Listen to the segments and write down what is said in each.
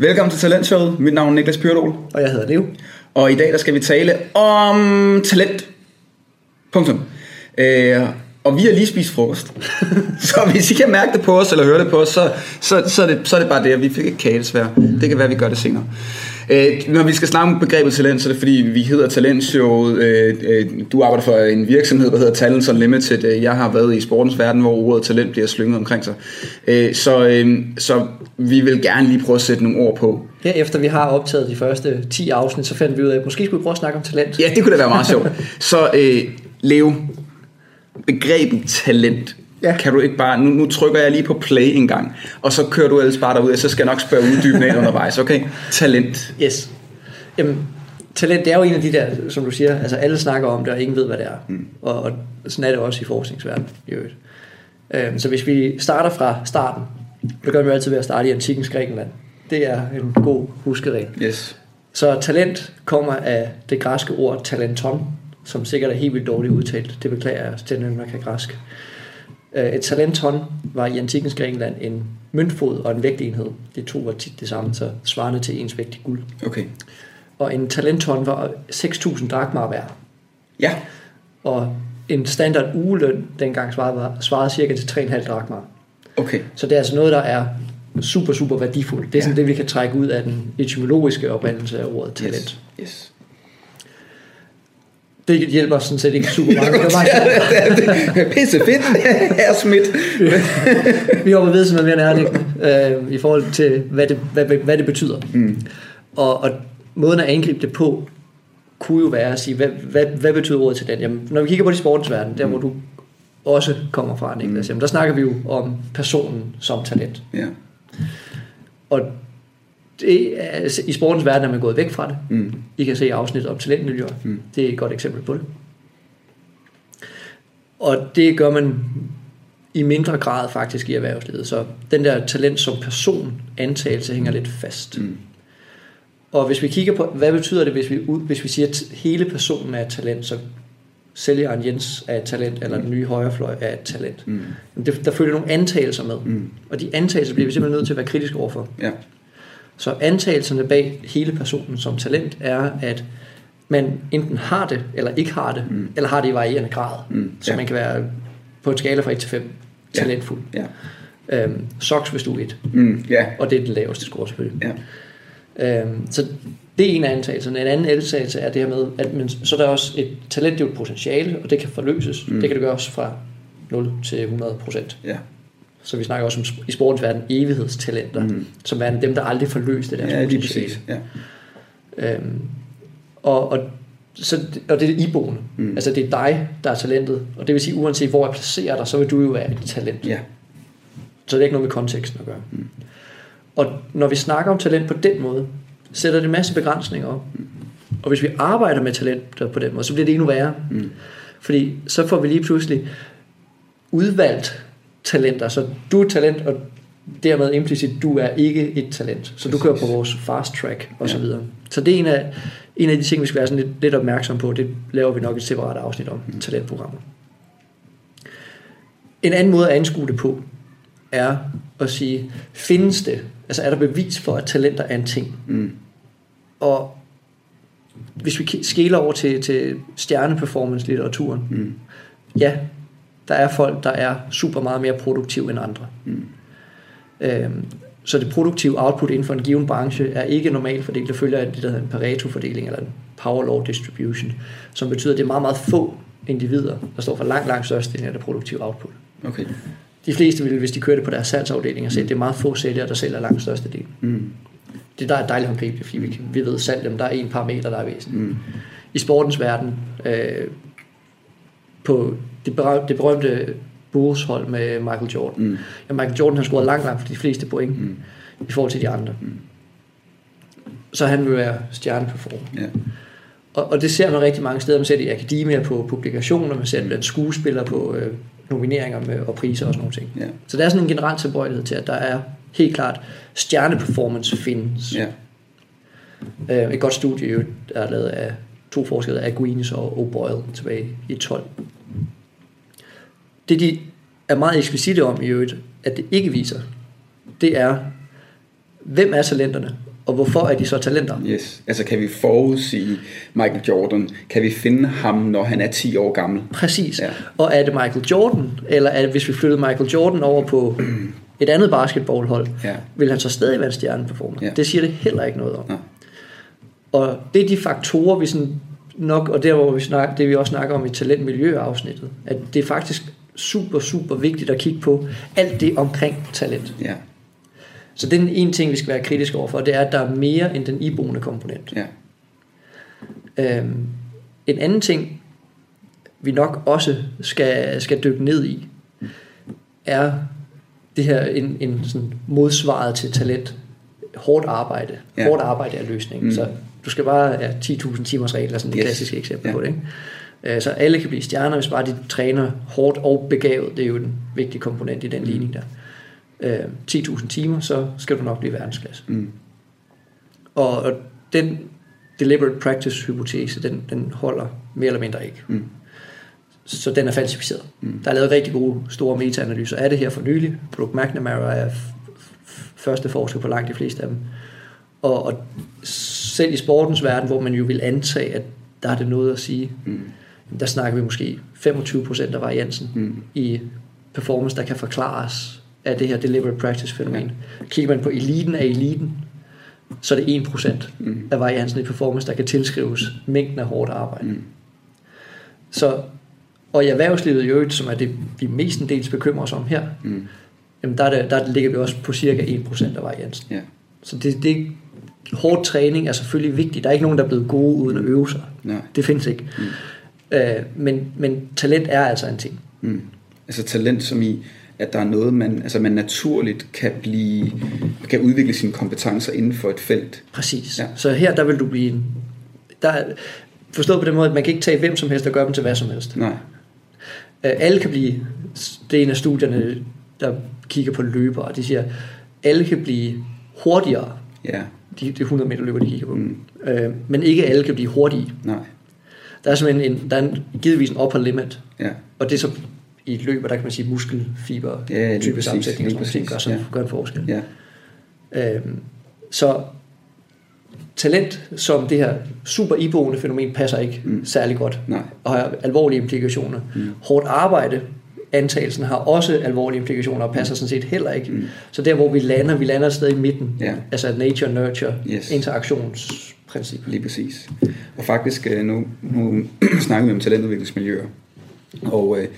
Velkommen til Talentshowet. Mit navn er Niklas Pyrdol. Og jeg hedder Leo. Og i dag der skal vi tale om talent. Punktum. Øh, og vi har lige spist frokost. så hvis I kan mærke det på os, eller høre det på os, så, så, så, er, det, så er det bare det, at vi fik et kage desværre. Det kan være, at vi gør det senere. Øh, når vi skal snakke om begrebet talent, så er det fordi, vi hedder Talentshowet. Øh, øh, du arbejder for en virksomhed, der hedder Talents Unlimited. Øh, jeg har været i sportens verden, hvor ordet talent bliver slynget omkring sig. Øh, så, øh, så vi vil gerne lige prøve at sætte nogle ord på. Ja, efter vi har optaget de første 10 afsnit, så fandt vi ud af, at måske skulle vi prøve at snakke om talent. Ja, det kunne da være meget sjovt. Så øh, Leo, begrebet talent, Ja. Kan du ikke bare, nu, nu trykker jeg lige på play en gang, og så kører du ellers bare derud, og så skal jeg nok spørge uddybende ind undervejs, okay? Talent. Yes. Jamen, talent, det er jo en af de der, som du siger, altså alle snakker om det, og ingen ved, hvad det er. Mm. Og, og sådan er det også i forskningsverdenen i øvrigt. Øhm, så hvis vi starter fra starten, det gør vi altid ved at starte i antikens Grækenland. Det er en god huskeregel. Yes. Så talent kommer af det græske ord talenton, som sikkert er helt vildt dårligt udtalt. Det beklager jeg til dem, der kan græsk. Øh, et talenton var i antikens Grækenland en møntfod og en vægtenhed. Det to var tit det samme, så svarende til ens vægt i guld. Okay. Og en talenton var 6.000 drakmar værd. Ja. Og en standard ugeløn dengang svarede, svarede cirka til 3,5 drakmar. Okay. Så det er altså noget, der er super, super værdifuldt. Det er sådan ja. det, vi kan trække ud af den etymologiske oprindelse af ordet talent. Yes. yes det hjælper sådan set ikke super meget. det, er, det er pisse fedt, her smidt. vi hopper videre som mere nærliggende øh, i forhold til, hvad det, hvad, hvad det betyder. Mm. Og, og måden at angribe det på, kunne jo være at sige, hvad, hvad, hvad betyder ordet til den? Jamen, når vi kigger på de sportens verden, der mm. hvor du også kommer fra, Niklas, mm. jamen, der snakker vi jo om personen som talent. Ja. Og det er, i sportens verden er man gået væk fra det. Mm. I kan se afsnit om talentmiljøer. Mm. Det er et godt eksempel på det. Og det gør man i mindre grad faktisk i erhvervslivet. Så den der talent som person antagelse hænger lidt fast. Mm. Og hvis vi kigger på, hvad betyder det, hvis vi, hvis vi siger, at hele personen er et talent, så sælgeren Jens er et talent, eller den nye højrefløj er et talent. Mm. Det, der følger nogle antagelser med. Mm. Og de antagelser bliver vi simpelthen nødt til at være kritiske overfor. Ja. Så antagelserne bag hele personen som talent er, at man enten har det, eller ikke har det, mm. eller har det i varierende grad. Mm. Så ja. man kan være på en skala fra 1 til 5 talentfuld. Ja. Ja. Øhm, socks, hvis du er 1. Mm. Ja. Og det er den laveste score selvfølgelig. Ja. Øhm, så det er en af antagelserne. En anden antagelse er det her med, at man, så der er også et talent, det er et potentiale, og det kan forløses. Mm. Det kan det gøres fra 0 til 100 procent. Ja. Så vi snakker også om i sportens verden evighedstalenter, mm. som er dem, der aldrig får løst det der ja, lige præcis. Ja. Øhm, og, og, så, og det er iboende. Mm. Altså det er dig, der er talentet. Og det vil sige, uanset hvor jeg placerer dig, så vil du jo være et talent. Ja. Så det er ikke noget med konteksten at gøre. Mm. Og når vi snakker om talent på den måde, sætter det en masse begrænsninger op. Mm. Og hvis vi arbejder med talent på den måde, så bliver det endnu værre. Mm. Fordi så får vi lige pludselig udvalgt talenter. Så du er talent, og dermed implicit, du er ikke et talent. Så du kører på vores fast track og så videre. Så det er en af, en af de ting, vi skal være sådan lidt, lidt opmærksom på. Det laver vi nok et separat afsnit om, mm. talentprogrammer. En anden måde at anskue det på, er at sige, findes det, altså er der bevis for, at talenter er en ting? Mm. Og hvis vi skæler over til, til stjerneperformance-litteraturen, mm. ja, der er folk, der er super meget mere produktive end andre. Mm. Øhm, så det produktive output inden for en given branche er ikke normalt fordelt. Det følger af det, der hedder en Pareto-fordeling, eller en Power Law Distribution, som betyder, at det er meget, meget få individer, der står for langt, langt størst af det produktive output. Okay. De fleste vil, hvis de kører det på deres salgsafdeling, se, at det er meget få sælgere, der sælger langt største del. Mm. Det der er dejligt håndgribeligt, fordi vi, vi ved, salg, der er en parameter, der er væsentligt. Mm. I sportens verden, øh, på det, berømte, det berømte Bulls hold med Michael Jordan. Mm. Ja, Michael Jordan har scoret langt, langt for de fleste point mm. i forhold til de andre. Mm. Så han vil være stjerneperformer. Ja. Og, og det ser man rigtig mange steder. Man ser det i akademier på publikationer, man ser det blandt skuespillere på øh, nomineringer med, og priser og sådan nogle ting. Ja. Så der er sådan en generel tilbøjelighed til, at der er helt klart stjerneperformance findes. Ja. Øh, et godt studie, der er lavet af to forskere, Aguinis og O'Boyle tilbage i 12. Det de er meget eksplicite om i øvrigt, at det ikke viser, det er, hvem er talenterne, Og hvorfor er de så talenter? Yes. Altså kan vi forudsige Michael Jordan? Kan vi finde ham, når han er 10 år gammel? Præcis. Ja. Og er det Michael Jordan, eller er det, hvis vi flyttede Michael Jordan over på et andet basketballhold, Ja. vil han så stadig være en stjerneperformer? Ja. Det siger det heller ikke noget om. Nej. Og det er de faktorer, vi sådan nok, og der hvor vi snakker, det vi også snakker om i talentmiljøafsnittet, at det faktisk super, super vigtigt at kigge på alt det omkring talent. Ja. Så det er en ting, vi skal være kritiske overfor, det er, at der er mere end den iboende komponent. Ja. Øhm, en anden ting, vi nok også skal, skal dykke ned i, er det her en, en sådan modsvaret til talent. Hårdt arbejde. Ja. Hårdt arbejde er løsningen. Mm. Så du skal bare ja, 10.000 timers regel er sådan et Yes. klassisk eksempel Ja. på det. Ikke? Øh, Så alle kan blive stjerner, hvis bare de træner hårdt og begavet. Det er jo en vigtig komponent i den ligning der. Øh, 10.000 timer, så skal du nok blive verdensklasse. Mm. Og, og den deliberate practice hypotese, den, den holder mere eller mindre ikke. Mm. Så den er falsificeret. Mm. Der er lavet rigtig gode store metaanalyser af det her for nylig. Brooke McNamara er første forsker på langt de fleste af dem. Og, og selv i sportens verden, hvor man jo vil antage, at der er det noget at sige, Mm. Der snakker vi måske 25% af variansen Mm. i performance, der kan forklares af det her deliberate practice fænomen. Kigger man på eliten af eliten, så er det 1% Mm. af variansen i performance, der kan tilskrives mængden af hårdt arbejde. Mm. Så, og i erhvervslivet i øvrigt, som er det, vi mestendels bekymrer os om her, Mm. jamen der, er det, der ligger vi også på cirka 1% af variansen. Ja. Så det, det, hård træning er selvfølgelig vigtigt. Der er ikke nogen, der er blevet gode uden at øve sig. Nej. Det findes ikke. Mm. Øh, men, men talent er altså en ting. Mm. Altså talent som i, at der er noget, man, altså man naturligt kan blive, kan udvikle sine kompetencer inden for et felt. Præcis. Ja. Så her der vil du blive. Der, er- forstået på den måde, at man kan ikke tage hvem som helst og gøre dem til hvad som helst. Nej. Øh, alle kan blive... Det er en af studierne, der kigger på løbere. De siger, alle kan blive hurtigere. Ja. De, er 100 meter løber, de kigger på. Mm. Øh, men ikke alle kan blive hurtige. Nej. Der er simpelthen en, der er en, givetvis en upper limit. Ja. Og det er så i et løb, og der kan man sige muskelfiber, Ja, type præcis, sammensætning sådan noget, gør, præcis, sådan, ja. gør en forskel. Ja. Øhm, så talent som det her super iboende fænomen passer ikke Mm. mm. særlig godt Nej. og har alvorlige implikationer. Mm. Hårdt arbejde, antagelsen har også alvorlige implikationer og passer sådan set heller ikke. Mm. Så der hvor vi lander, vi lander et sted i midten. Ja. Altså nature-nurture, Yes. Interaktionsprincip. Lige præcis. Og faktisk, øh, nu, nu snakker vi om talentudviklingsmiljøer. Og, øh,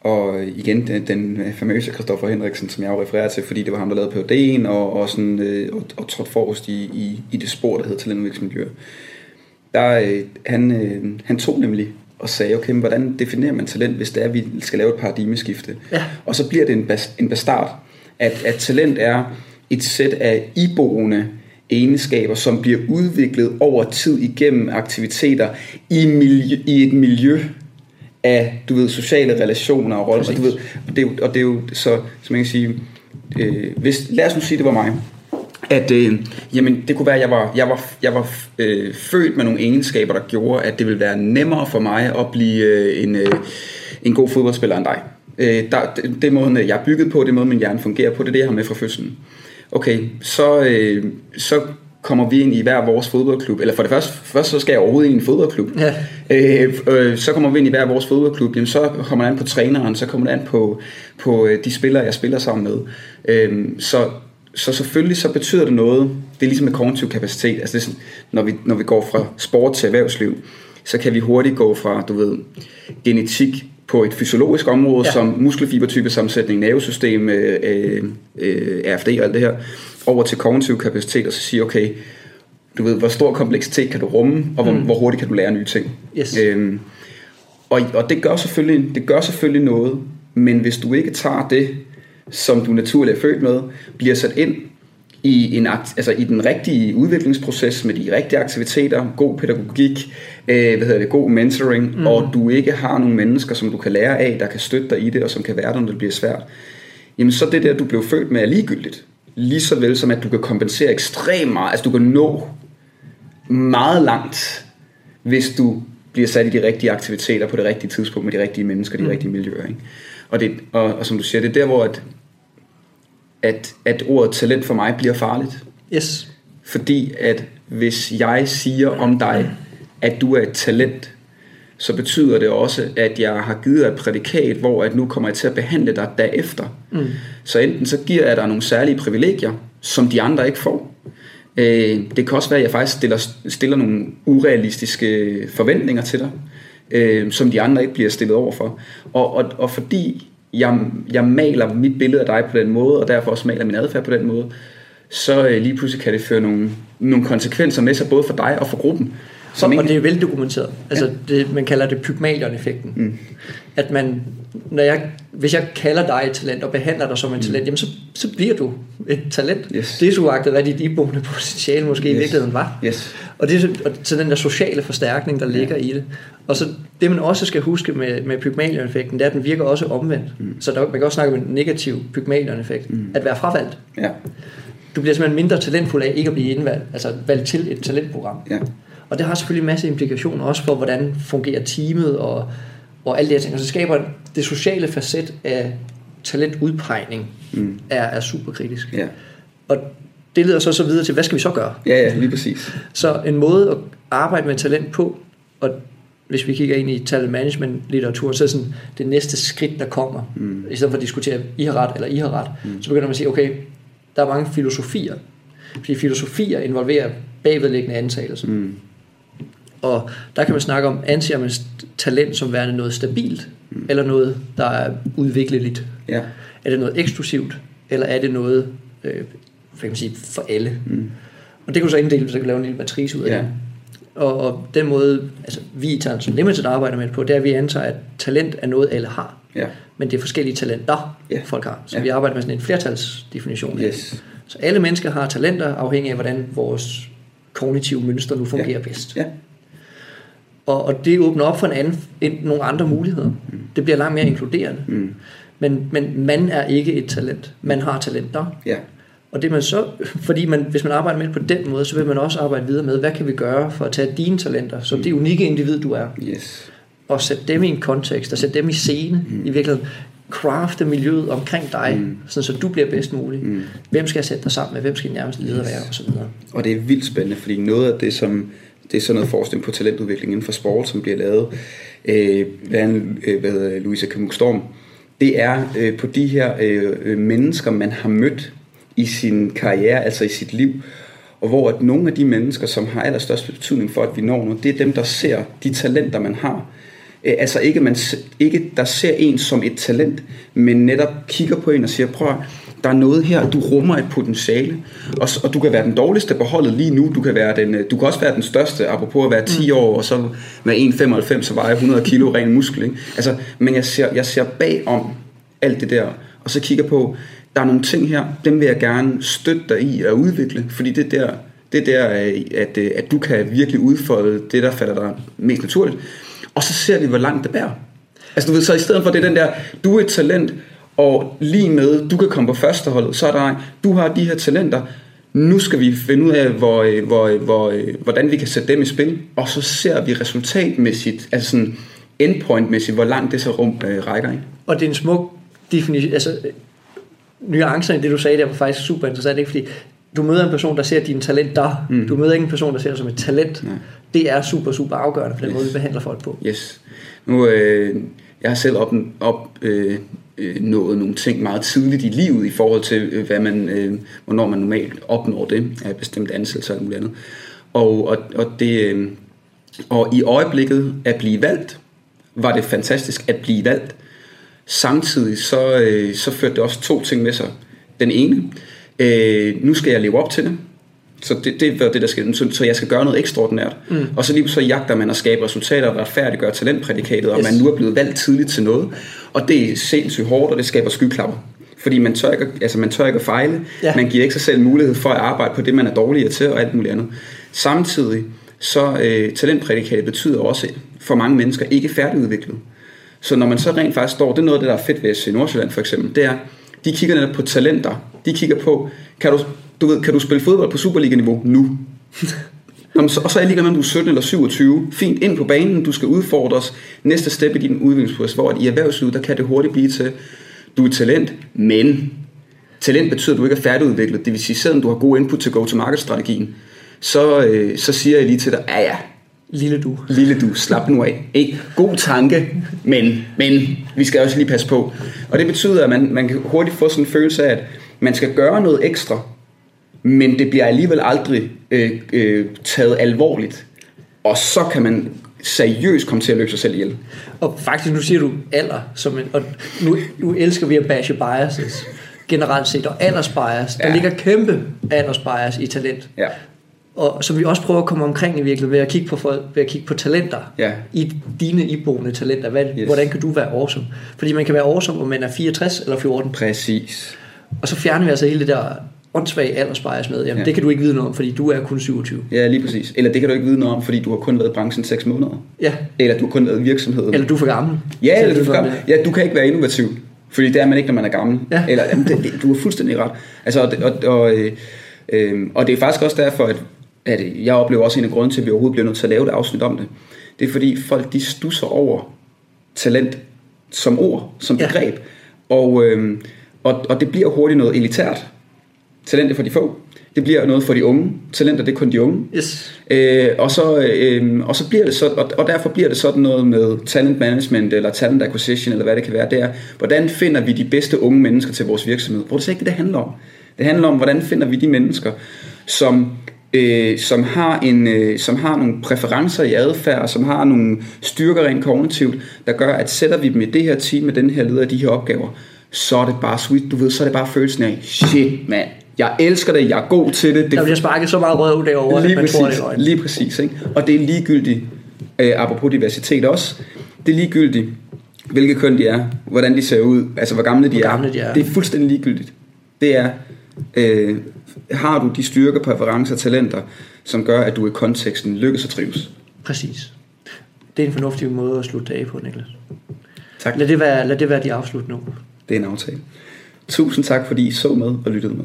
og igen, den, den famøse Christoffer Henriksen, som jeg jo refererer til, fordi det var ham, der lavede PhD'en og, og, sådan, øh, og, og trådte forrest i, i, i det spor, der hedder talentudviklingsmiljøer. Der, han, han tog nemlig og sagde, okay, men hvordan definerer man talent, hvis det er, at vi skal lave et paradigmeskifte? Ja. Og så bliver det en, bas, en bastard, at, at talent er et sæt af iboende egenskaber, som bliver udviklet over tid igennem aktiviteter i, miljø, i et miljø af, du ved, sociale relationer og roller. Og, du ved, og, det, er jo- og det er jo så, som man kan sige, øh, hvis, lad os nu sige, det var mig, at øh, jamen, det kunne være, at jeg var, jeg var, jeg var øh, født med nogle egenskaber, der gjorde, at det ville være nemmere for mig at blive øh, en, øh, en god fodboldspiller end dig. Øh, der, det, det måden, jeg er bygget på, det måden, min hjerne fungerer på, det er det, jeg har med fra fødslen. Okay, så, øh, så kommer vi ind i hver vores fodboldklub, eller for det første, først så skal jeg overhovedet ind i en fodboldklub. Ja. Øh, øh, så kommer vi ind i hver vores fodboldklub, jamen så kommer det an på træneren, så kommer det an på, på øh, de spillere, jeg spiller sammen med. Øh, så, så selvfølgelig så betyder det noget, det er ligesom med kognitiv kapacitet, altså det er sådan, når, vi, når vi går fra sport til erhvervsliv, så kan vi hurtigt gå fra, du ved, genetik på et fysiologisk område, ja. Som muskelfibertype sammensætning, nervesystem, øh, øh, øh, RFD og alt det her, over til kognitiv kapacitet, og så sige, okay, du ved, hvor stor kompleksitet kan du rumme, og hvor, mm. hvor hurtigt kan du lære nye ting. Yes. Øhm, og, og det gør, selvfølgelig, det gør selvfølgelig noget, men hvis du ikke tager det, som du naturligt er født med, bliver sat ind i, en akt, altså i den rigtige udviklingsproces med de rigtige aktiviteter, god pædagogik, øh, hvad hedder det, god mentoring, mm. og du ikke har nogle mennesker, som du kan lære af, der kan støtte dig i det, og som kan være der, når det bliver svært, jamen så det der, du blev født med, er ligegyldigt. Lige så vel som, at du kan kompensere ekstremt meget, altså du kan nå meget langt, hvis du bliver sat i de rigtige aktiviteter på det rigtige tidspunkt med de rigtige mennesker, de mm. rigtige miljøer. Ikke? Og, det, og, og som du siger, det er der, hvor at, at, at ordet talent for mig bliver farligt. Yes. Fordi at hvis jeg siger om dig, at du er et talent, så betyder det også, at jeg har givet dig et prædikat, hvor at nu kommer jeg til at behandle dig derefter. Mm. Så enten så giver jeg dig nogle særlige privilegier, som de andre ikke får. Øh, det kan også være, at jeg faktisk stiller, stiller nogle urealistiske forventninger til dig, øh, som de andre ikke bliver stillet over for. Og, og, og fordi jeg, jeg maler mit billede af dig på den måde, og derfor også maler min adfærd på den måde, så øh, lige pludselig kan det føre nogle, nogle konsekvenser med sig, både for dig og for gruppen. Og, og det er veldokumenteret. Altså, ja. det, man kalder det Pygmalion-effekten. Mm. At man, når jeg, hvis jeg kalder dig et talent og behandler dig som en mm. talent, jamen så, så bliver du et talent. Yes. Det er så agtet, hvad dit iboende potentiale måske yes. i virkeligheden var. Yes. Og det er og så den der sociale forstærkning, der ligger ja. i det. Og så det man også skal huske med, med Pygmalion-effekten, det er, at den virker også omvendt. Mm. Så der, man kan også snakke om en negativ Pygmalion-effekt. Mm. At være fravalgt. Ja. Du bliver simpelthen mindre talentfuld af ikke at blive indvalgt, altså valgt til et talentprogram. Ja. Og det har selvfølgelig en masse implikationer også for, hvordan fungerer teamet og, og alle de her ting. Og så skaber det sociale facet af talentudpegning mm. er, er super kritisk. Ja. Og det leder så så videre til, hvad skal vi så gøre? Ja, ja, lige præcis. Så en måde at arbejde med talent på, og hvis vi kigger ind i talent management litteratur, så er sådan det næste skridt, der kommer, mm. i stedet for at diskutere, I har ret eller I har ret, mm. så begynder man at sige, okay, der er mange filosofier, fordi filosofier involverer bagvedliggende antagelser. Mm. Og der kan man snakke om, anser man talent som værende noget stabilt, mm. eller noget, der er udvikleligt? Ja. Er det noget eksklusivt, eller er det noget øh, for, kan man sige, for alle? Mm. Og det kunne så inddele, hvis jeg kunne lave en lille matrice ud af ja. det. Og, og den måde, altså vi i Talent Limited arbejder med det på, det er, at vi antager, at talent er noget, alle har. Ja. Men det er forskellige talenter, ja. folk har. Så Ja. vi arbejder med sådan en flertalsdefinition. af det. Yes. Så alle mennesker har talenter, afhængig af, hvordan vores kognitive mønster nu fungerer bedst. Ja. Og, og det åbner op for en anden, en, nogle andre muligheder. Mm. Det bliver langt mere inkluderende. Mm. Men, men man er ikke et talent. Man har talenter. Ja. Og det man så, fordi man, hvis man arbejder med det på den måde, så vil man også arbejde videre med, hvad kan vi gøre for at tage dine talenter, som det unikke individ du er, Yes. og sætte dem i en kontekst, og sætte dem i scene mm. i virkeligheden. Crafte miljøet omkring dig, mm. sådan så du bliver bedst mulig. Mm. Hvem skal jeg sætte dig sammen med? Hvem skal din nærmeste leder være? Og så videre. Og det er vildt spændende, fordi noget af det, som det er sådan noget forskning på talentudvikling inden for sport, som bliver lavet øh, blandt øh, hvad hedder, Louise Kamuk Storm, det er øh, på de her øh, mennesker, man har mødt i sin karriere, altså i sit liv, og hvor at nogle af de mennesker, som har allerstørst betydning for, at vi når noget, det er dem, der ser de talenter, man har. Øh, altså ikke, man, ikke der ser en som et talent, men netop kigger på en og siger, prøv at, der er noget her, du rummer et potentiale, og, og du kan være den dårligste på holdet lige nu, du kan, være den, øh, du kan også være den største, apropos at være 10 år, og så være 1,95 og veje 100 kilo ren muskel. Ikke? Altså, men jeg ser, jeg ser bagom alt det der, og så kigger på, der er nogle ting her, dem vil jeg gerne støtte dig i at udvikle, fordi det er der, det er der øh, at, at du kan virkelig udfolde det, der falder dig mest naturligt. Og så ser vi, hvor langt det bærer. Altså du ved, så i stedet for det er den der, du er et talent, og lige med, du kan komme på førsteholdet, så er der, du har de her talenter, nu skal vi finde ud af, hvor, øh, hvor, øh, hvor, øh, hvordan vi kan sætte dem i spil, og så ser vi resultatmæssigt, altså sådan endpointmæssigt, hvor langt det så rum øh, rækker. Ikke? Og det er en smuk definition, altså nuancerne i det du sagde der var faktisk super interessant, ikke? fordi du møder en person, der ser dine talenter, mm. du møder ikke en person, der ser dig som et talent. Nej. Det er super, super afgørende for den måde, vi behandler folk på. Yes. Nu, øh, jeg har selv op, op øh, øh, nået nogle ting meget tidligt i livet i forhold til, øh, hvad man, øh, hvornår man normalt opnår det af bestemt ansættelse og muligt andet. Og, og, og, det, øh, og i øjeblikket at blive valgt, var det fantastisk at blive valgt. Samtidig så, øh, så førte det også to ting med sig. Den ene, øh, nu skal jeg leve op til det. Så det, det var det, der skal, så, så jeg skal gøre noget ekstraordinært. Mm. Og så lige så jagter man at skabe resultater og retfærdiggøre talentprædikatet, og Yes. man nu er blevet valgt tidligt til noget. Og det er sindssygt hårdt, og det skaber skyklapper. Fordi man tør ikke, altså man tør ikke at fejle. Ja. Man giver ikke sig selv mulighed for at arbejde på det, man er dårligere til, og alt muligt andet. Samtidig, så øh, talentprædikatet betyder også for mange mennesker ikke færdigudviklet. Så når man så rent faktisk står, det er noget af det, der er fedt ved SC Nordsjælland for eksempel, det er, de kigger netop på talenter. De kigger på, kan du, du ved, kan du spille fodbold på Superliga-niveau nu? Jamen, så, og så er jeg ligeglad med, om du er 17 eller 27. Fint, ind på banen, du skal udfordres. Næste step i din udviklingsproces, hvor i erhvervslivet, der kan det hurtigt blive til, du er talent, men Talent betyder, at du ikke er færdigudviklet. Det vil sige, selvom du har god input til go-to-market-strategien, så, øh, så siger jeg lige til dig, ja ja, Lille du. lille du, slap nu af. Ikke? God tanke, men, men vi skal også lige passe på. Og det betyder, at man, man kan hurtigt få sådan en følelse af, at man skal gøre noget ekstra, men det bliver alligevel aldrig øh, øh, taget alvorligt. Og så kan man seriøst komme til at løbe sig selv ihjel. Og faktisk, nu siger du alder, som en, og nu, nu elsker vi at bashe biases generelt set, og aldersbias. Der Ja. ligger kæmpe aldersbias i talent. Ja. Og som vi også prøver at komme omkring i virkeligheden ved at kigge på, folk, ved at kigge på talenter. Ja. I dine iboende talenter. Hvad, Yes. Hvordan kan du være awesome? Fordi man kan være awesome, om man er 64 eller 14. Præcis. Og så fjerner vi altså hele det der åndssvage aldersbias med. Jamen, Ja. ja. det kan du ikke vide noget om, fordi du er kun 27. Ja, lige præcis. Eller det kan du ikke vide noget om, fordi du har kun været i branchen 6 måneder. Ja. Eller du har kun været i virksomheden. Eller du er for gammel. Ja, eller du, er for gammel. ja, du kan ikke være innovativ, fordi det er man ikke, når man er gammel. Ja. Eller, jamen, det, det, du har fuldstændig ret. Altså, og, og, og, øh, øh, og det er faktisk også derfor, at, at jeg oplever også en af grunden til, at vi overhovedet bliver nødt til at lave et afsnit om det. Det er fordi folk, de stusser over talent som ord, som Ja. begreb. Og, øh, og, og det bliver hurtigt noget elitært. Talent for de få. Det bliver noget for de unge. Talenter, det er kun de unge. Yes. Øh, og, så, øh, og så bliver det så, og, og derfor bliver det sådan noget med talent management eller talent acquisition eller hvad det kan være. Det er, hvordan finder vi de bedste unge mennesker til vores virksomhed? Hvor det er ikke det, det handler om. Det handler om, hvordan finder vi de mennesker, som, øh, som, har, en, øh, som har nogle præferencer i adfærd, som har nogle styrker rent kognitivt, der gør, at sætter vi dem i det her team med den her leder af de her opgaver, så er det bare sweet, du ved, så er det bare følelsen af, shit mand, jeg elsker det, jeg er god til det, det Der bliver sparket så meget røv derovre, lige at man præcis, tror det er løgn. lige præcis ikke? og det er ligegyldigt øh, apropos diversitet også det er ligegyldigt hvilke køn de er hvordan de ser ud altså hvor gamle de, Hvor er. gamle de er. det er fuldstændig ligegyldigt det er øh, har du de styrker præferencer talenter som gør at du i konteksten lykkes og trives Præcis. Det er en fornuftig måde at slutte af på, Niklas. tak Lad det være, lad det være de afsluttende ord. det er en aftale tusind tak fordi I så med og lyttede med